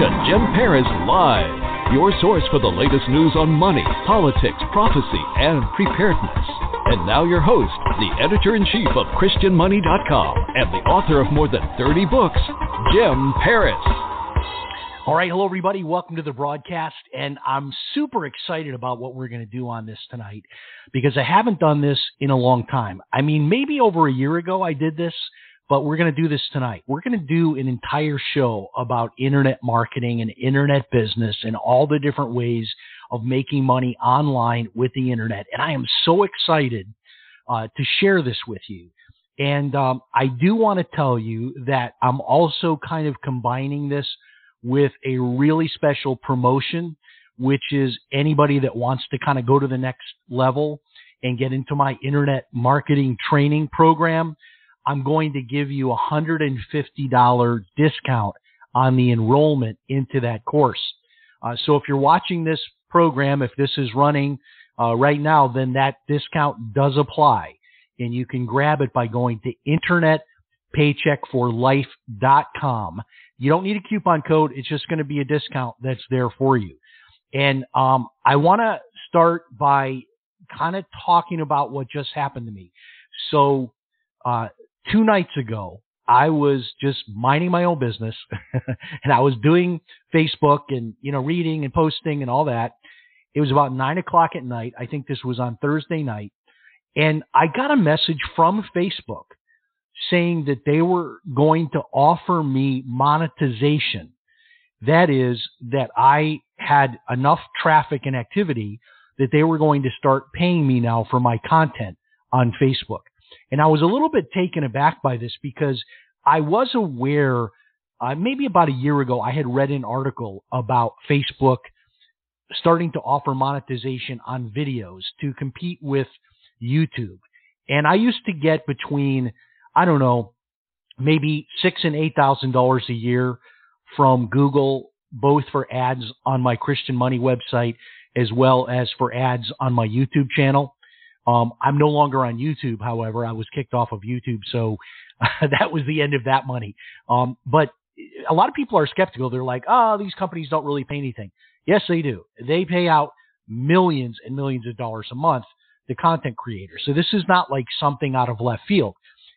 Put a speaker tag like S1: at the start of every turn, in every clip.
S1: To Jim Paris Live, your source for the latest news on money, politics, prophecy, and preparedness. And now your host, the editor-in-chief of ChristianMoney.com and the author of more than 30 books, Jim Paris.
S2: All right, hello everybody. Welcome to the broadcast, and I'm super excited about what we're going to do on this tonight because I haven't done this in a long time. I mean, maybe over a year ago I did this, but we're going to do this tonight. We're going to do an entire show about internet marketing and internet business and all the different ways of making money online with the internet. And I am so excited uh, to share this with you. And um, I do want to tell you that I'm also kind of combining this with a really special promotion, which is anybody that wants to kind of go to the next level and get into my internet marketing training program. I'm going to give you a $150 discount on the enrollment into that course. Uh, so if you're watching this program, if this is running uh, right now, then that discount does apply. And you can grab it by going to internetpaycheckforlife.com. You don't need a coupon code. It's just going to be a discount that's there for you. And um, I want to start by kind of talking about what just happened to me. So uh, two nights ago, I was just minding my own business and I was doing Facebook and, you know, reading and posting and all that. It was about nine o'clock at night. I think this was on Thursday night. And I got a message from Facebook saying that they were going to offer me monetization. That is, that I had enough traffic and activity that they were going to start paying me now for my content on Facebook. And I was a little bit taken aback by this because I was aware, uh, maybe about a year ago, I had read an article about Facebook starting to offer monetization on videos to compete with YouTube. And I used to get between, I don't know, maybe six and eight thousand dollars a year from Google, both for ads on my Christian Money website as well as for ads on my YouTube channel. Um, I'm no longer on YouTube, however, I was kicked off of YouTube, so that was the end of that money. Um, but a lot of people are skeptical. They're like, "Oh, these companies don't really pay anything." Yes, they do. They pay out millions and millions of dollars a month to content creators. So this is not like something out of left field.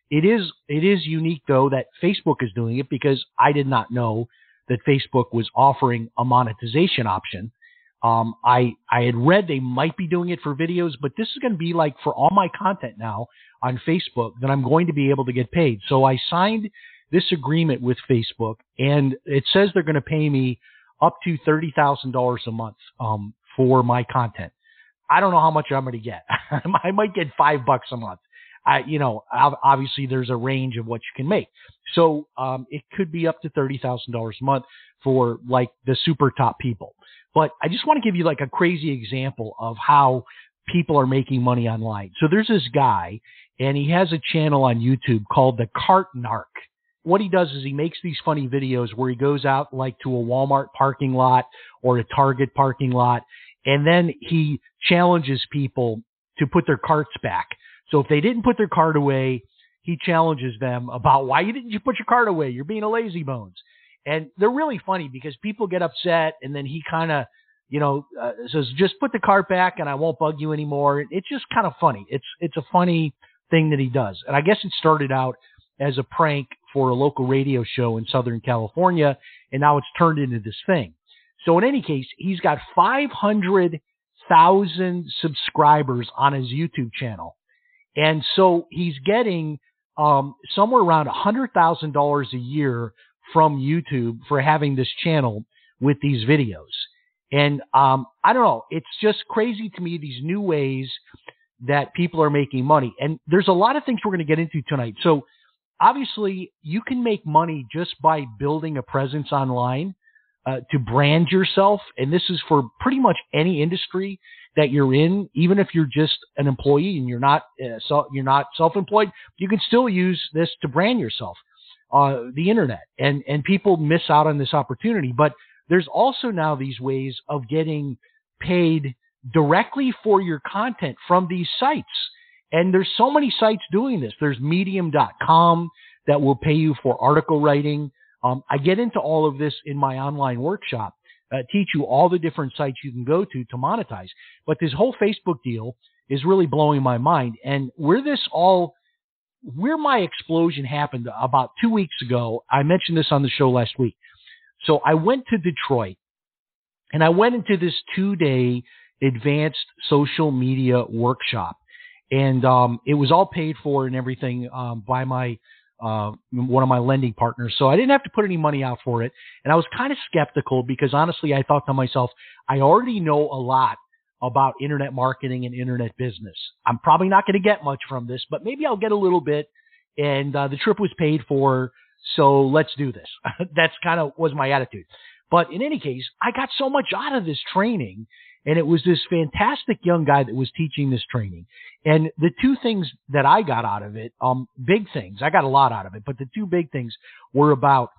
S2: It is it is unique though that Facebook is doing it because I did not know that Facebook was offering a monetization option. Um, I I had read they might be doing it for videos, but this is going to be like for all my content now on Facebook that I'm going to be able to get paid. So I signed this agreement with Facebook, and it says they're going to pay me up to thirty thousand dollars a month um, for my content. I don't know how much I'm going to get. I might get five bucks a month. I, you know, obviously there's a range of what you can make. So um, it could be up to thirty thousand dollars a month for like the super top people. But I just want to give you like a crazy example of how people are making money online. So there's this guy and he has a channel on YouTube called the Cart Narc. What he does is he makes these funny videos where he goes out like to a Walmart parking lot or a Target parking lot and then he challenges people to put their carts back. So if they didn't put their cart away, he challenges them about why didn't you put your cart away? You're being a lazy bones. And they're really funny because people get upset and then he kind of, you know, uh, says, just put the cart back and I won't bug you anymore. It's just kind of funny. It's, it's a funny thing that he does. And I guess it started out as a prank for a local radio show in Southern California. And now it's turned into this thing. So in any case, he's got 500,000 subscribers on his YouTube channel. And so he's getting um, somewhere around $100,000 a year from YouTube for having this channel with these videos. And um, I don't know, it's just crazy to me these new ways that people are making money. And there's a lot of things we're going to get into tonight. So obviously you can make money just by building a presence online uh, to brand yourself. And this is for pretty much any industry that you're in, even if you're just an employee and you're not, uh, so you're not self-employed, you can still use this to brand yourself, uh, the internet and, and people miss out on this opportunity. But there's also now these ways of getting paid directly for your content from these sites. And there's so many sites doing this. There's medium.com that will pay you for article writing. Um, I get into all of this in my online workshop, uh, teach you all the different sites you can go to to monetize. But this whole Facebook deal is really blowing my mind. And where this all, where my explosion happened about two weeks ago, I mentioned this on the show last week. So I went to Detroit and I went into this two day advanced social media workshop. And um, it was all paid for and everything um, by my uh, one of my lending partners. So I didn't have to put any money out for it. And I was kind of skeptical because honestly, I thought to myself, I already know a lot about internet marketing and internet business. I'm probably not going to get much from this, but maybe I'll get a little bit. And uh, the trip was paid for. So let's do this. That's kind of was my attitude. But in any case, I got so much out of this training and it was this fantastic young guy that was teaching this training. And the two things that I got out of it, um, big things, I got a lot out of it, but the two big things were about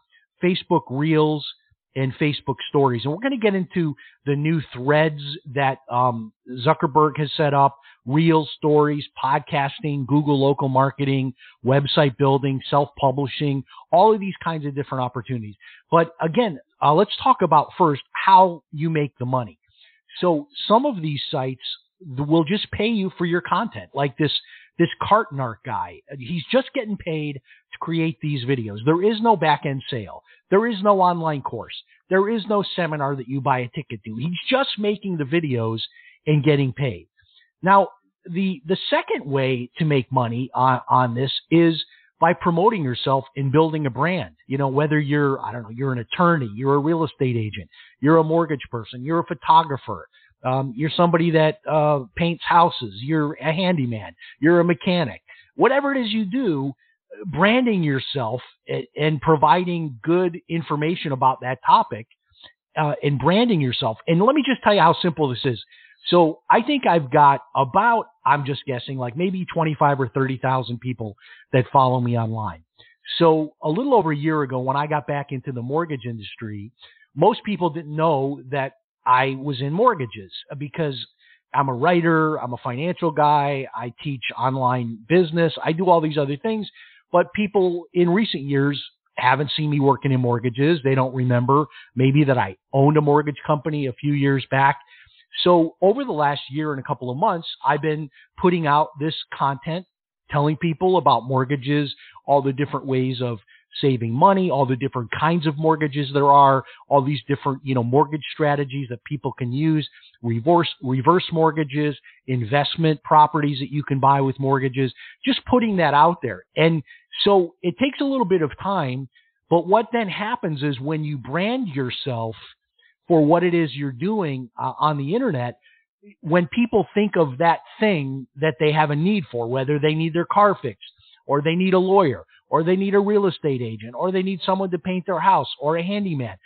S2: Facebook Reels and Facebook Stories. And we're going to get into the new threads that um, Zuckerberg has set up, Real Stories, podcasting, Google local marketing, website building, self-publishing, all of these kinds of different opportunities. But again, uh, let's talk about first how you make the money. So some of these sites will just pay you for your content, like this this Cart Narc guy. He's just getting paid to create these videos. There is no back end sale. There is no online course. There is no seminar that you buy a ticket to. He's just making the videos and getting paid. Now, the the second way to make money on, on this is by promoting yourself and building a brand. You know, whether you're, I don't know, you're an attorney, you're a real estate agent, you're a mortgage person, you're a photographer, um, you're somebody that uh, paints houses, you're a handyman, you're a mechanic, whatever it is you do, branding yourself and providing good information about that topic uh, and branding yourself. And let me just tell you how simple this is. So I think I've got about, I'm just guessing, like maybe 25 or 30,000 people that follow me online. So a little over a year ago, when I got back into the mortgage industry, most people didn't know that I was in mortgages uh, because I'm a writer, I'm a financial guy, I teach online business, I do all these other things. But people in recent years haven't seen me working in mortgages. They don't remember maybe that I owned a mortgage company a few years back. So over the last year and a couple of months, I've been putting out this content, telling people about mortgages, all the different ways of saving money, all the different kinds of mortgages there are, all these different, you know, mortgage strategies that people can use, reverse, reverse mortgages, investment properties that you can buy with mortgages, just putting that out there. And so it takes a little bit of time, but what then happens is when you brand yourself – for what it is you're doing uh, on the internet, when people think of that thing that they have a need for, whether they need their car fixed or they need a lawyer or they need a real estate agent or they need someone to paint their house or a handyman,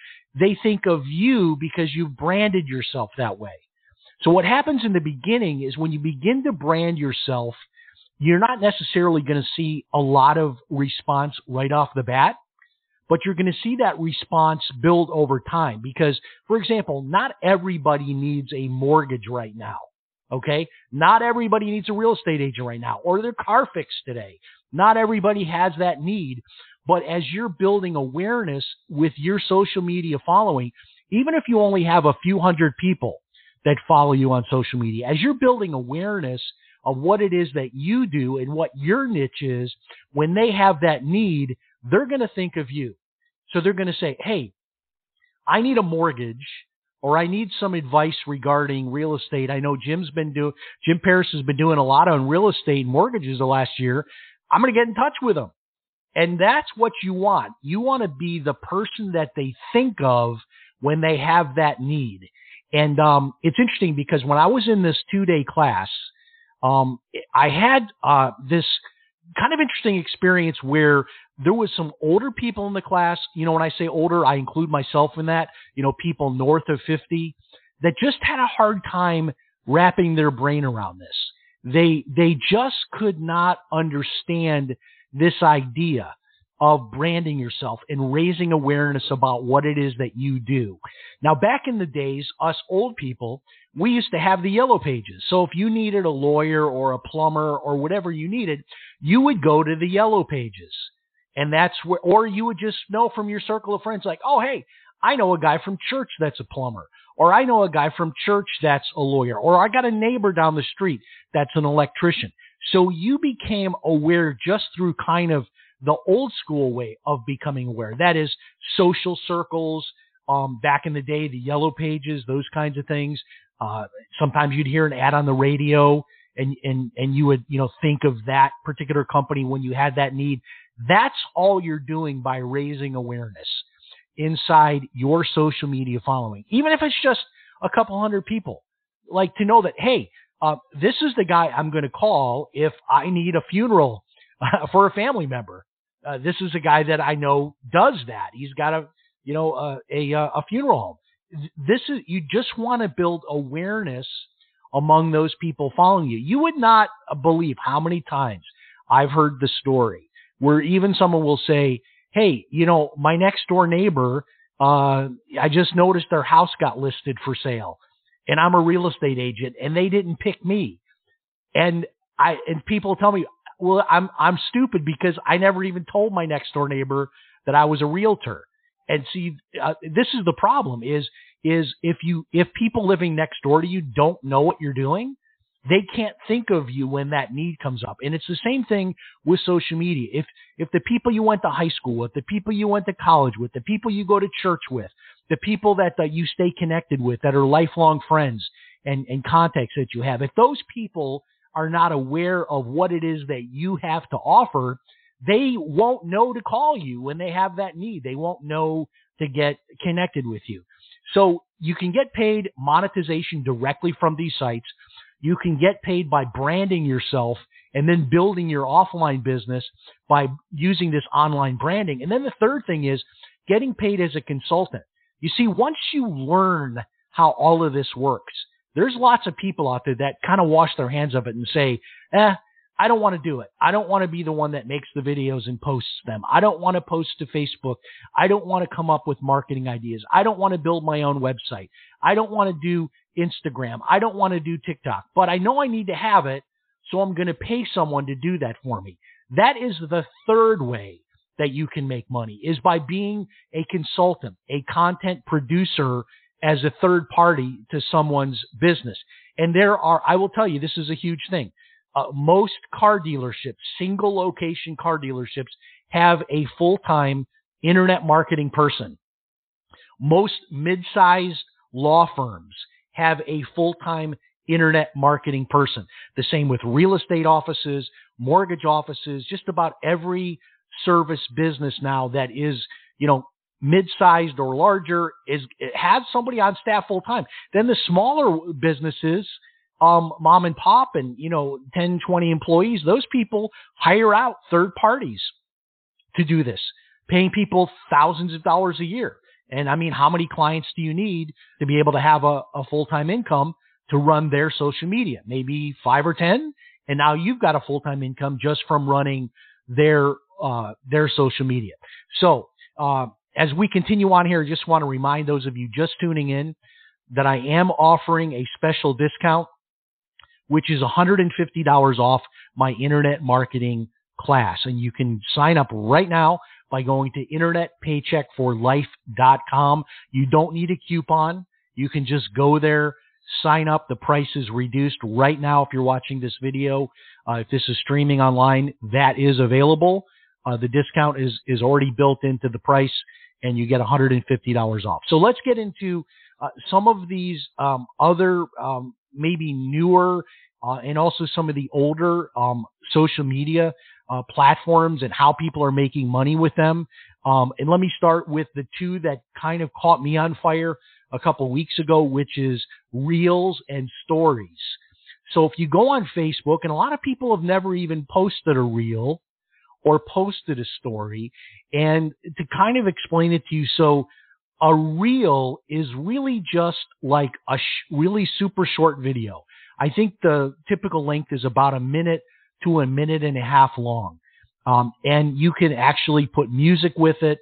S2: they think of you because you've branded yourself that way. So what happens in the beginning is when you begin to brand yourself, you're not necessarily going to see a lot of response right off the bat but you're going to see that response build over time because, for example, not everybody needs a mortgage right now. Okay. Not everybody needs a real estate agent right now or their car fixed today. Not everybody has that need. But as you're building awareness with your social media following, even if you only have a few hundred people that follow you on social media, as you're building awareness of what it is that you do and what your niche is, when they have that need, they're going to think of you. So they're going to say, hey, I need a mortgage or I need some advice regarding real estate. I know Jim's been doing, Jim Paris has been doing a lot on real estate mortgages the last year. I'm going to get in touch with them. And that's what you want. You want to be the person that they think of when they have that need. And um, it's interesting because when I was in this two day class, Um, I had uh, this kind of interesting experience where there was some older people in the class. You know, when I say older, I include myself in that. You know, people north of 50 that just had a hard time wrapping their brain around this. They they just could not understand this idea of branding yourself and raising awareness about what it is that you do. Now, back in the days, us old people, we used to have the yellow pages. So if you needed a lawyer or a plumber or whatever you needed, you would go to the yellow pages. And that's where, or you would just know from your circle of friends, like, oh, hey, I know a guy from church that's a plumber, or I know a guy from church that's a lawyer, or I got a neighbor down the street that's an electrician. So you became aware just through kind of the old school way of becoming aware. That is social circles. Um, back in the day, the yellow pages, those kinds of things. Uh, sometimes you'd hear an ad on the radio and, and, and you would, you know, think of that particular company when you had that need. That's all you're doing by raising awareness inside your social media following, even if it's just a couple hundred people. Like to know that, hey, uh, this is the guy I'm going to call if I need a funeral uh, for a family member. Uh, this is a guy that I know does that. He's got a, you know, uh, a, a, a funeral home. This is, you just want to build awareness among those people following you. You would not believe how many times I've heard the story where even someone will say, Hey, you know, my next door neighbor, uh, I just noticed their house got listed for sale and I'm a real estate agent and they didn't pick me. And I, and people tell me, well, I'm, I'm stupid because I never even told my next door neighbor that I was a realtor. And see, uh, this is the problem is, is if you, if people living next door to you don't know what you're doing, they can't think of you when that need comes up. And it's the same thing with social media. If, if the people you went to high school with, the people you went to college with, the people you go to church with, the people that, that you stay connected with that are lifelong friends and, and contacts that you have, if those people are not aware of what it is that you have to offer, they won't know to call you when they have that need. They won't know to get connected with you. So you can get paid monetization directly from these sites. You can get paid by branding yourself and then building your offline business by using this online branding. And then the third thing is getting paid as a consultant. You see, once you learn how all of this works, there's lots of people out there that kind of wash their hands of it and say, eh, I don't want to do it. I don't want to be the one that makes the videos and posts them. I don't want to post to Facebook. I don't want to come up with marketing ideas. I don't want to build my own website. I don't want to do Instagram. I don't want to do TikTok, but I know I need to have it. So I'm going to pay someone to do that for me. That is the third way that you can make money is by being a consultant, a content producer as a third party to someone's business. And there are, I will tell you, this is a huge thing. Uh, most car dealerships, single location car dealerships have a full-time internet marketing person. Most mid-sized law firms have a full-time internet marketing person. The same with real estate offices, mortgage offices, just about every service business now that is, you know, mid-sized or larger is has somebody on staff full time. Then the smaller businesses, um, mom and pop and, you know, 10, 20 employees, those people hire out third parties to do this, paying people thousands of dollars a year. And I mean, how many clients do you need to be able to have a, a full-time income to run their social media? Maybe five or 10. And now you've got a full-time income just from running their, uh, their social media. So, uh, as we continue on here, I just want to remind those of you just tuning in that I am offering a special discount, which is $150 off my internet marketing class. And you can sign up right now by going to internetpaycheckforlife.com. You don't need a coupon. You can just go there, sign up. The price is reduced right now. If you're watching this video, uh, if this is streaming online, that is available. Uh, the discount is, is already built into the price and you get $150 off. So let's get into uh, some of these um, other, um, maybe newer, uh, and also some of the older um, social media uh, platforms and how people are making money with them. Um, and let me start with the two that kind of caught me on fire a couple weeks ago, which is Reels and Stories. So if you go on Facebook, and a lot of people have never even posted a reel or posted a story, and to kind of explain it to you, so a reel is really just like a sh- really super short video. I think the typical length is about a minute to a minute and a half long. Um, and you can actually put music with it.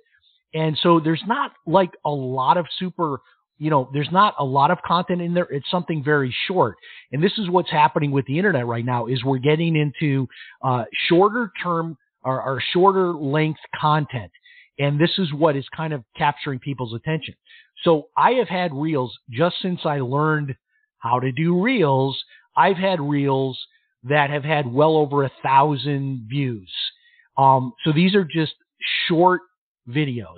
S2: And so there's not like a lot of super, you know, there's not a lot of content in there. It's something very short. And this is what's happening with the internet right now is we're getting into uh, shorter term or, or shorter length content. And this is what is kind of capturing people's attention. So I have had reels just since I learned how to do reels. I've had reels that have had well over a thousand views. Um, so these are just short videos.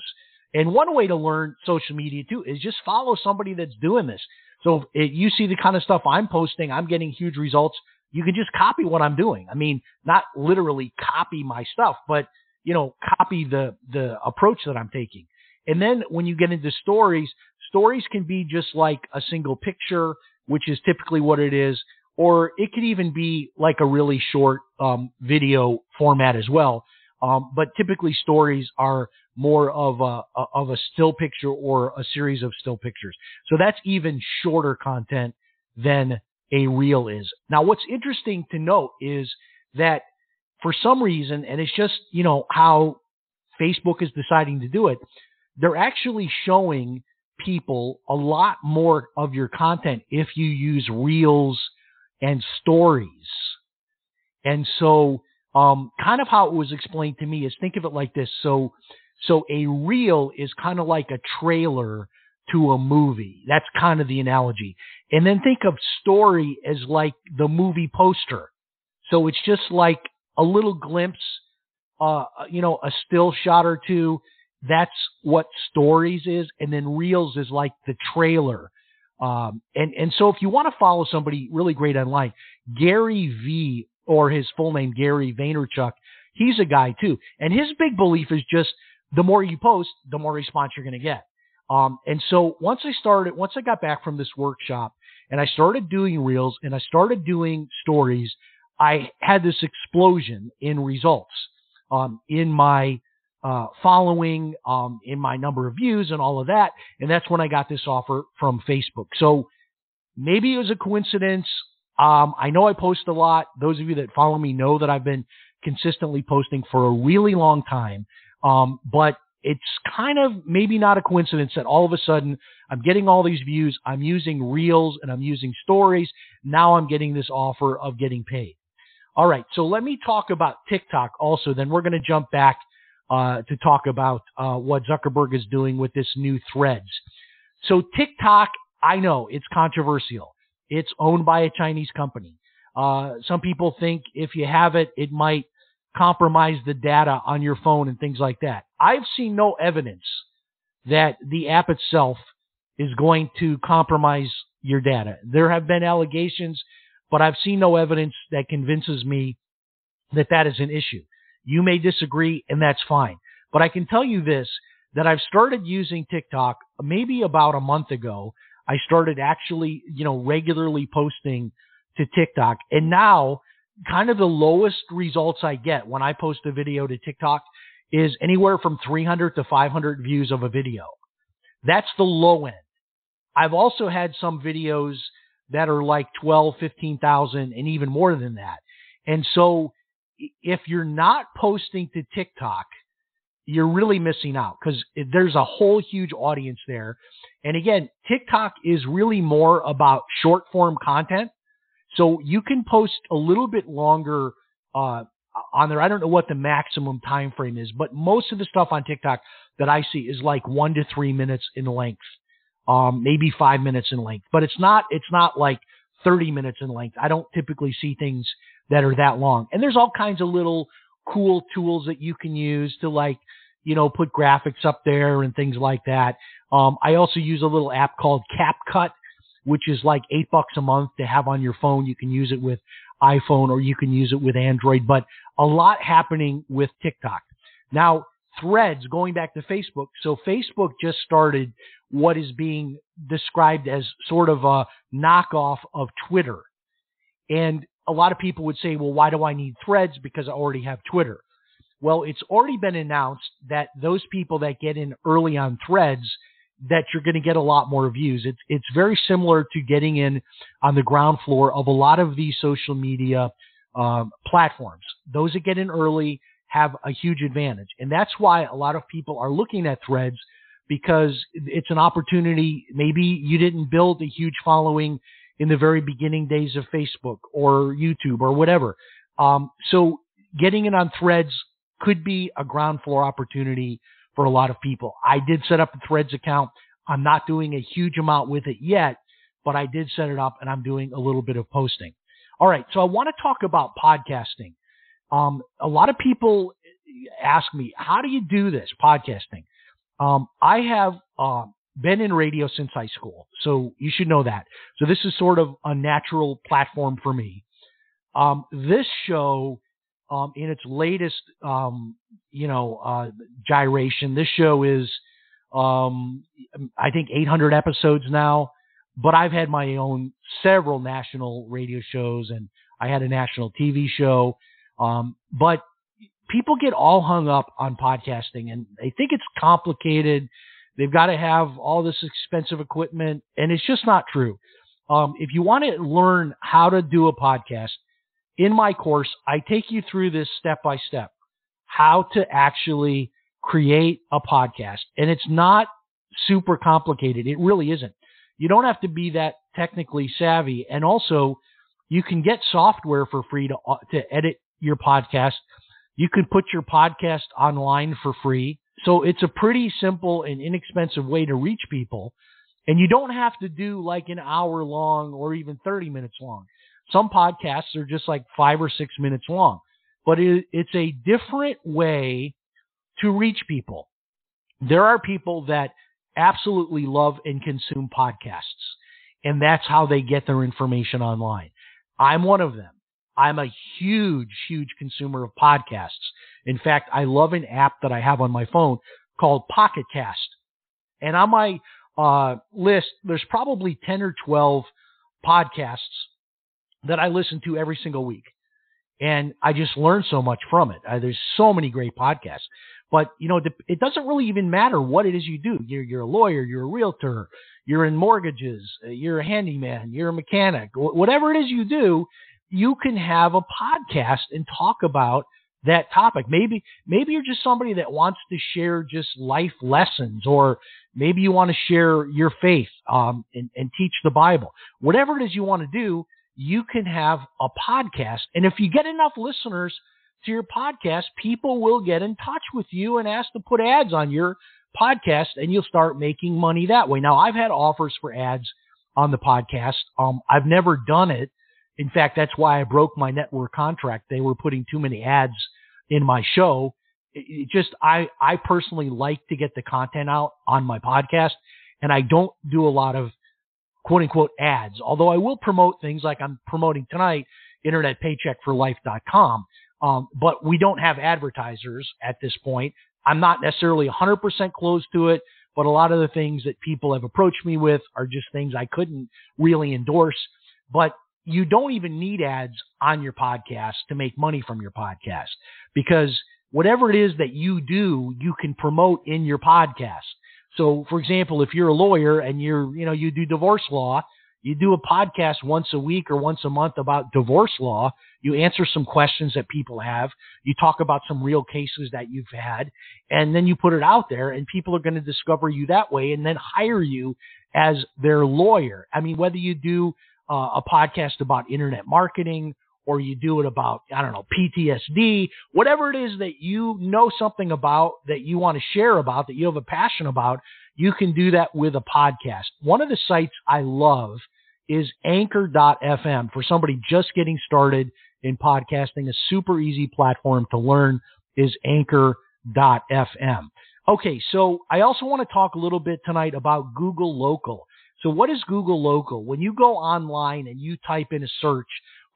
S2: And one way to learn social media too is just follow somebody that's doing this. So if you see the kind of stuff I'm posting, I'm getting huge results. You can just copy what I'm doing. I mean, not literally copy my stuff, but you know, copy the the approach that I'm taking. And then when you get into stories, stories can be just like a single picture, which is typically what it is, or it could even be like a really short um, video format as well. Um, but typically stories are more of a, of a still picture or a series of still pictures. So that's even shorter content than a reel is. Now, what's interesting to note is that for some reason, and it's just, you know, how Facebook is deciding to do it, they're actually showing people a lot more of your content if you use reels and stories. And so, um, kind of how it was explained to me is think of it like this. So, so a reel is kind of like a trailer to a movie. That's kind of the analogy. And then think of story as like the movie poster. So it's just like a little glimpse, uh, you know, a still shot or two. That's what stories is. And then reels is like the trailer. Um, and, and so if you want to follow somebody really great online, Gary V or his full name, Gary Vaynerchuk, he's a guy too. And his big belief is just the more you post, the more response you're going to get. Um, and so once I started, once I got back from this workshop and I started doing reels and I started doing stories, I had this explosion in results um, in my uh, following, um, in my number of views, and all of that. And that's when I got this offer from Facebook. So maybe it was a coincidence. Um, I know I post a lot. Those of you that follow me know that I've been consistently posting for a really long time. Um, but it's kind of maybe not a coincidence that all of a sudden I'm getting all these views. I'm using reels and I'm using stories. Now I'm getting this offer of getting paid. All right. So let me talk about TikTok also. Then we're going to jump back uh, to talk about uh, what Zuckerberg is doing with this new threads. So TikTok, I know it's controversial. It's owned by a Chinese company. Uh, some people think if you have it, it might compromise the data on your phone and things like that. I've seen no evidence that the app itself is going to compromise your data. There have been allegations but I've seen no evidence that convinces me that that is an issue. You may disagree, and that's fine. But I can tell you this that I've started using TikTok maybe about a month ago. I started actually, you know, regularly posting to TikTok. And now, kind of the lowest results I get when I post a video to TikTok is anywhere from 300 to 500 views of a video. That's the low end. I've also had some videos that are like 12, 15,000 and even more than that. And so if you're not posting to TikTok, you're really missing out because there's a whole huge audience there. And again, TikTok is really more about short form content. So you can post a little bit longer uh, on there. I don't know what the maximum time frame is, but most of the stuff on TikTok that I see is like one to three minutes in length um, maybe five minutes in length, but it's not, it's not like 30 minutes in length. I don't typically see things that are that long. And there's all kinds of little cool tools that you can use to like, you know, put graphics up there and things like that. Um, I also use a little app called CapCut, which is like eight bucks a month to have on your phone. You can use it with iPhone or you can use it with Android, but a lot happening with TikTok. Now, threads going back to Facebook. So Facebook just started what is being described as sort of a knockoff of Twitter. And a lot of people would say, well, why do I need threads? Because I already have Twitter. Well, it's already been announced that those people that get in early on threads, that you're going to get a lot more views. It's, it's very similar to getting in on the ground floor of a lot of these social media um, platforms. Those that get in early have a huge advantage. And that's why a lot of people are looking at threads because it's an opportunity. Maybe you didn't build a huge following in the very beginning days of Facebook or YouTube or whatever. Um, so getting it on threads could be a ground floor opportunity for a lot of people. I did set up a threads account. I'm not doing a huge amount with it yet, but I did set it up and I'm doing a little bit of posting. All right. So I want to talk about podcasting. Um, a lot of people ask me, how do you do this podcasting? Um, I have uh, been in radio since high school, so you should know that. So this is sort of a natural platform for me. Um, this show, um, in its latest, um, you know, uh, gyration, this show is, um, I think 800 episodes now. But I've had my own several national radio shows, and I had a national TV show. Um, but people get all hung up on podcasting and they think it's complicated. They've got to have all this expensive equipment, and it's just not true. Um, if you want to learn how to do a podcast, in my course, I take you through this step by step, how to actually create a podcast. And it's not super complicated. It really isn't. You don't have to be that technically savvy. And also, you can get software for free to, uh, to edit your podcast you can put your podcast online for free. So it's a pretty simple and inexpensive way to reach people. And you don't have to do like an hour long or even 30 minutes long. Some podcasts are just like five or six minutes long, but it, it's a different way to reach people. There are people that absolutely love and consume podcasts, and that's how they get their information online. I'm one of them. I'm a huge, huge consumer of podcasts. In fact, I love an app that I have on my phone called Pocket Cast. And on my uh, list, there's probably 10 or 12 podcasts that I listen to every single week. And I just learn so much from it. Uh, there's so many great podcasts. But, you know, it doesn't really even matter what it is you do. You're, you're a lawyer, you're a realtor, you're in mortgages, uh, you're a handyman, you're a mechanic, whatever it is you do, you can have a podcast and talk about that topic. Maybe maybe you're just somebody that wants to share just life lessons, or maybe you want to share your faith um, and, and teach the Bible. Whatever it is you want to do, you can have a podcast. And if you get enough listeners to your podcast, people will get in touch with you and ask to put ads on your podcast, and you'll start making money that way. Now, I've had offers for ads on the podcast. Um, I've never done it in fact, that's why I broke my network contract. They were putting too many ads in my show. It just, I, I personally like to get the content out on my podcast and I don't do a lot of quote unquote ads, although I will promote things like I'm promoting tonight, internetpaycheckforlife.com. Um, but we don't have advertisers at this point. I'm not necessarily 100% close to it, but a lot of the things that people have approached me with are just things I couldn't really endorse. But you don't even need ads on your podcast to make money from your podcast because whatever it is that you do, you can promote in your podcast. So, for example, if you're a lawyer and you're, you know, you do divorce law, you do a podcast once a week or once a month about divorce law. You answer some questions that people have. You talk about some real cases that you've had, and then you put it out there, and people are going to discover you that way and then hire you as their lawyer. I mean, whether you do uh, a podcast about internet marketing or you do it about, I don't know, PTSD, whatever it is that you know something about that you want to share about, that you have a passion about, you can do that with a podcast. One of the sites I love is anchor.fm for somebody just getting started in podcasting. A super easy platform to learn is anchor.fm. Okay, so I also want to talk a little bit tonight about Google Local. So what is Google Local? When you go online and you type in a search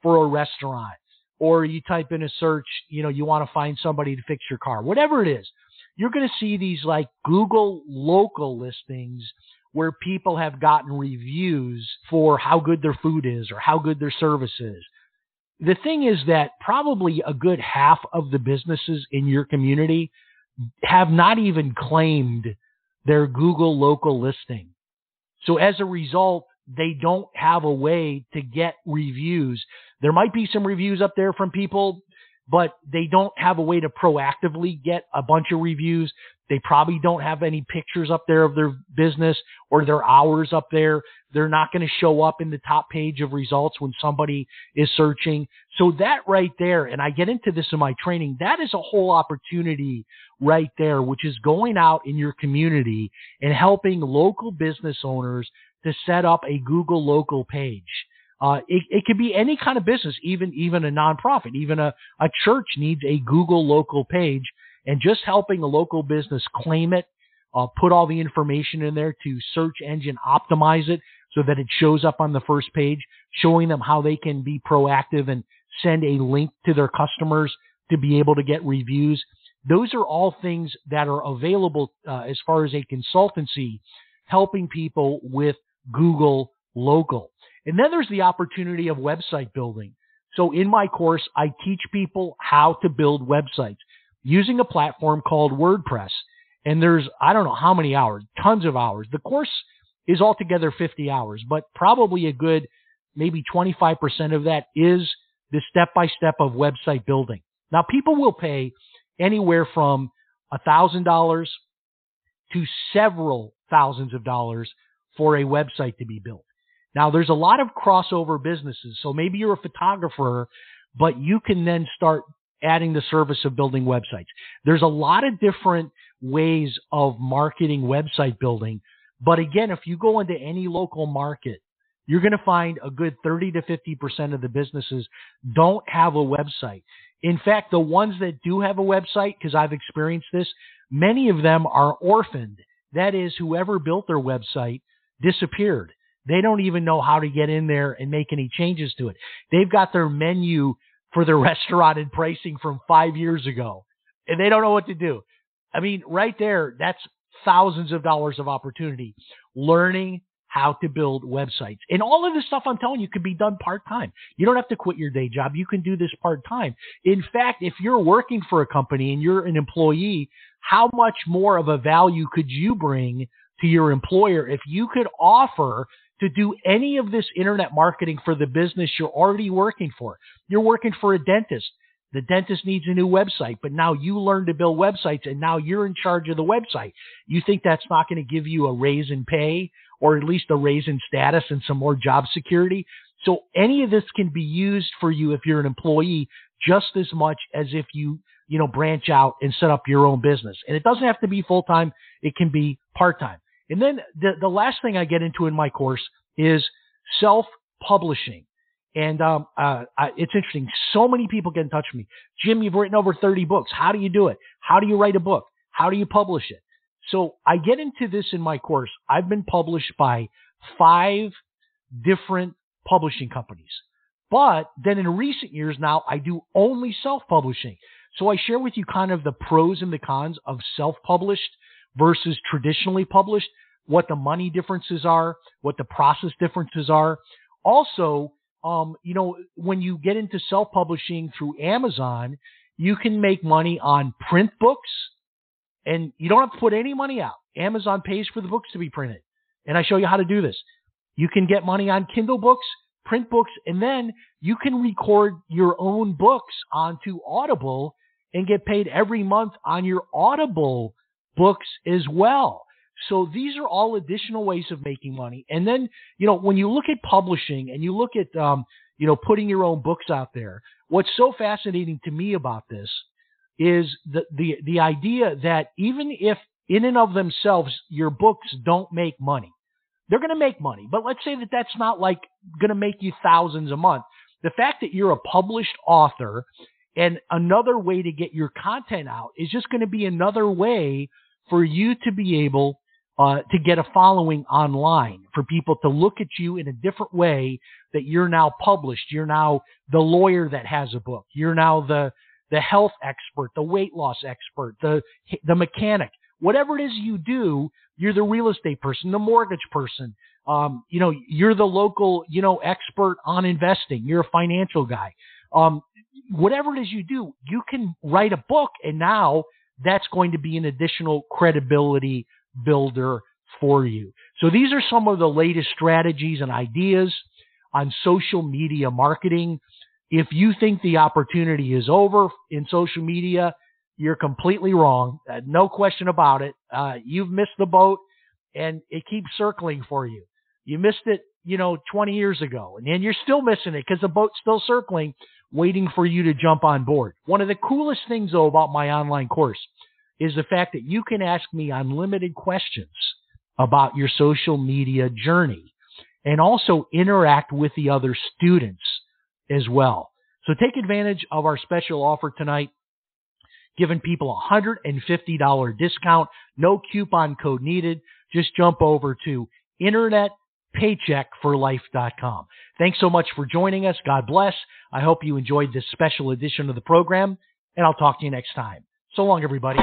S2: for a restaurant or you type in a search, you know, you want to find somebody to fix your car, whatever it is, you're going to see these like Google local listings where people have gotten reviews for how good their food is or how good their service is. the thing is that probably a good half of the businesses in your community have not even claimed their Google local listing. So as a result, they don't have a way to get reviews. There might be some reviews up there from people, but they don't have a way to proactively get a bunch of reviews. They probably don't have any pictures up there of their business or their hours up there. They're not going to show up in the top page of results when somebody is searching. So that right there, and I get into this in my training, that is a whole opportunity right there, which is going out in your community and helping local business owners to set up a Google local page. Uh, it, it could be any kind of business, even even a nonprofit, even a, a church needs a Google local page, and just helping a local business claim it, uh, put all the information in there to search engine optimize it so that it shows up on the first page, showing them how they can be proactive and send a link to their customers to be able to get reviews. Those are all things that are available uh, as far as a consultancy helping people with Google local. And then there's the opportunity of website building. So in my course, I teach people how to build websites using a platform called WordPress. And there's, I don't know how many hours, tons of hours. The course is altogether 50 hours, but probably a good, maybe 25% of that is the step by step of website building. Now people will pay anywhere from $1,000 to several thousands of dollars for a website to be built. Now there's a lot of crossover businesses. So maybe you're a photographer, but you can then start adding the service of building websites. There's a lot of different ways of marketing website building. But again, if you go into any local market, you're going to find a good 30 to 50% of the businesses don't have a website. In fact, the ones that do have a website, because I've experienced this, many of them are orphaned. That is, whoever built their website disappeared. They don't even know how to get in there and make any changes to it. They've got their menu for their restaurant and pricing from five years ago, and they don't know what to do. I mean, right there, that's thousands of dollars of opportunity learning how to build websites. And all of this stuff I'm telling you can be done part time. You don't have to quit your day job. You can do this part time. In fact, if you're working for a company and you're an employee, how much more of a value could you bring to your employer if you could offer to do any of this internet marketing for the business you're already working for. You're working for a dentist. The dentist needs a new website, but now you learn to build websites and now you're in charge of the website. You think that's not going to give you a raise in pay or at least a raise in status and some more job security? So any of this can be used for you if you're an employee just as much as if you, you know, branch out and set up your own business. And it doesn't have to be full time. It can be part time. And then the, the last thing I get into in my course is self publishing. And um, uh, it's interesting. So many people get in touch with me. Jim, you've written over 30 books. How do you do it? How do you write a book? How do you publish it? So I get into this in my course. I've been published by five different publishing companies. But then in recent years now, I do only self publishing. So I share with you kind of the pros and the cons of self published versus traditionally published, what the money differences are, what the process differences are. Also, um, you know, when you get into self publishing through Amazon, you can make money on print books and you don't have to put any money out. Amazon pays for the books to be printed. And I show you how to do this. You can get money on Kindle books, print books, and then you can record your own books onto Audible and get paid every month on your Audible books as well. So these are all additional ways of making money. And then, you know, when you look at publishing and you look at, um, you know, putting your own books out there, what's so fascinating to me about this is the, the, the idea that even if in and of themselves your books don't make money, they're going to make money. But let's say that that's not like going to make you thousands a month. The fact that you're a published author and another way to get your content out is just going to be another way for you to be able uh, to get a following online, for people to look at you in a different way that you're now published. You're now the lawyer that has a book. You're now the the health expert, the weight loss expert, the the mechanic. Whatever it is you do, you're the real estate person, the mortgage person. Um, you know, you're the local, you know, expert on investing. You're a financial guy. Um, whatever it is you do, you can write a book, and now that's going to be an additional credibility builder for you. So these are some of the latest strategies and ideas on social media marketing. If you think the opportunity is over in social media, you're completely wrong. Uh, no question about it. Uh, you've missed the boat and it keeps circling for you. You missed it, you know, 20 years ago and then you're still missing it because the boat's still circling waiting for you to jump on board. One of the coolest things though about my online course is the fact that you can ask me unlimited questions about your social media journey and also interact with the other students as well. So take advantage of our special offer tonight, giving people a $150 discount, no coupon code needed. Just jump over to internetpaycheckforlife.com. Thanks so much for joining us. God bless. I hope you enjoyed this special edition of the program, and I'll talk to you next time. So long, everybody.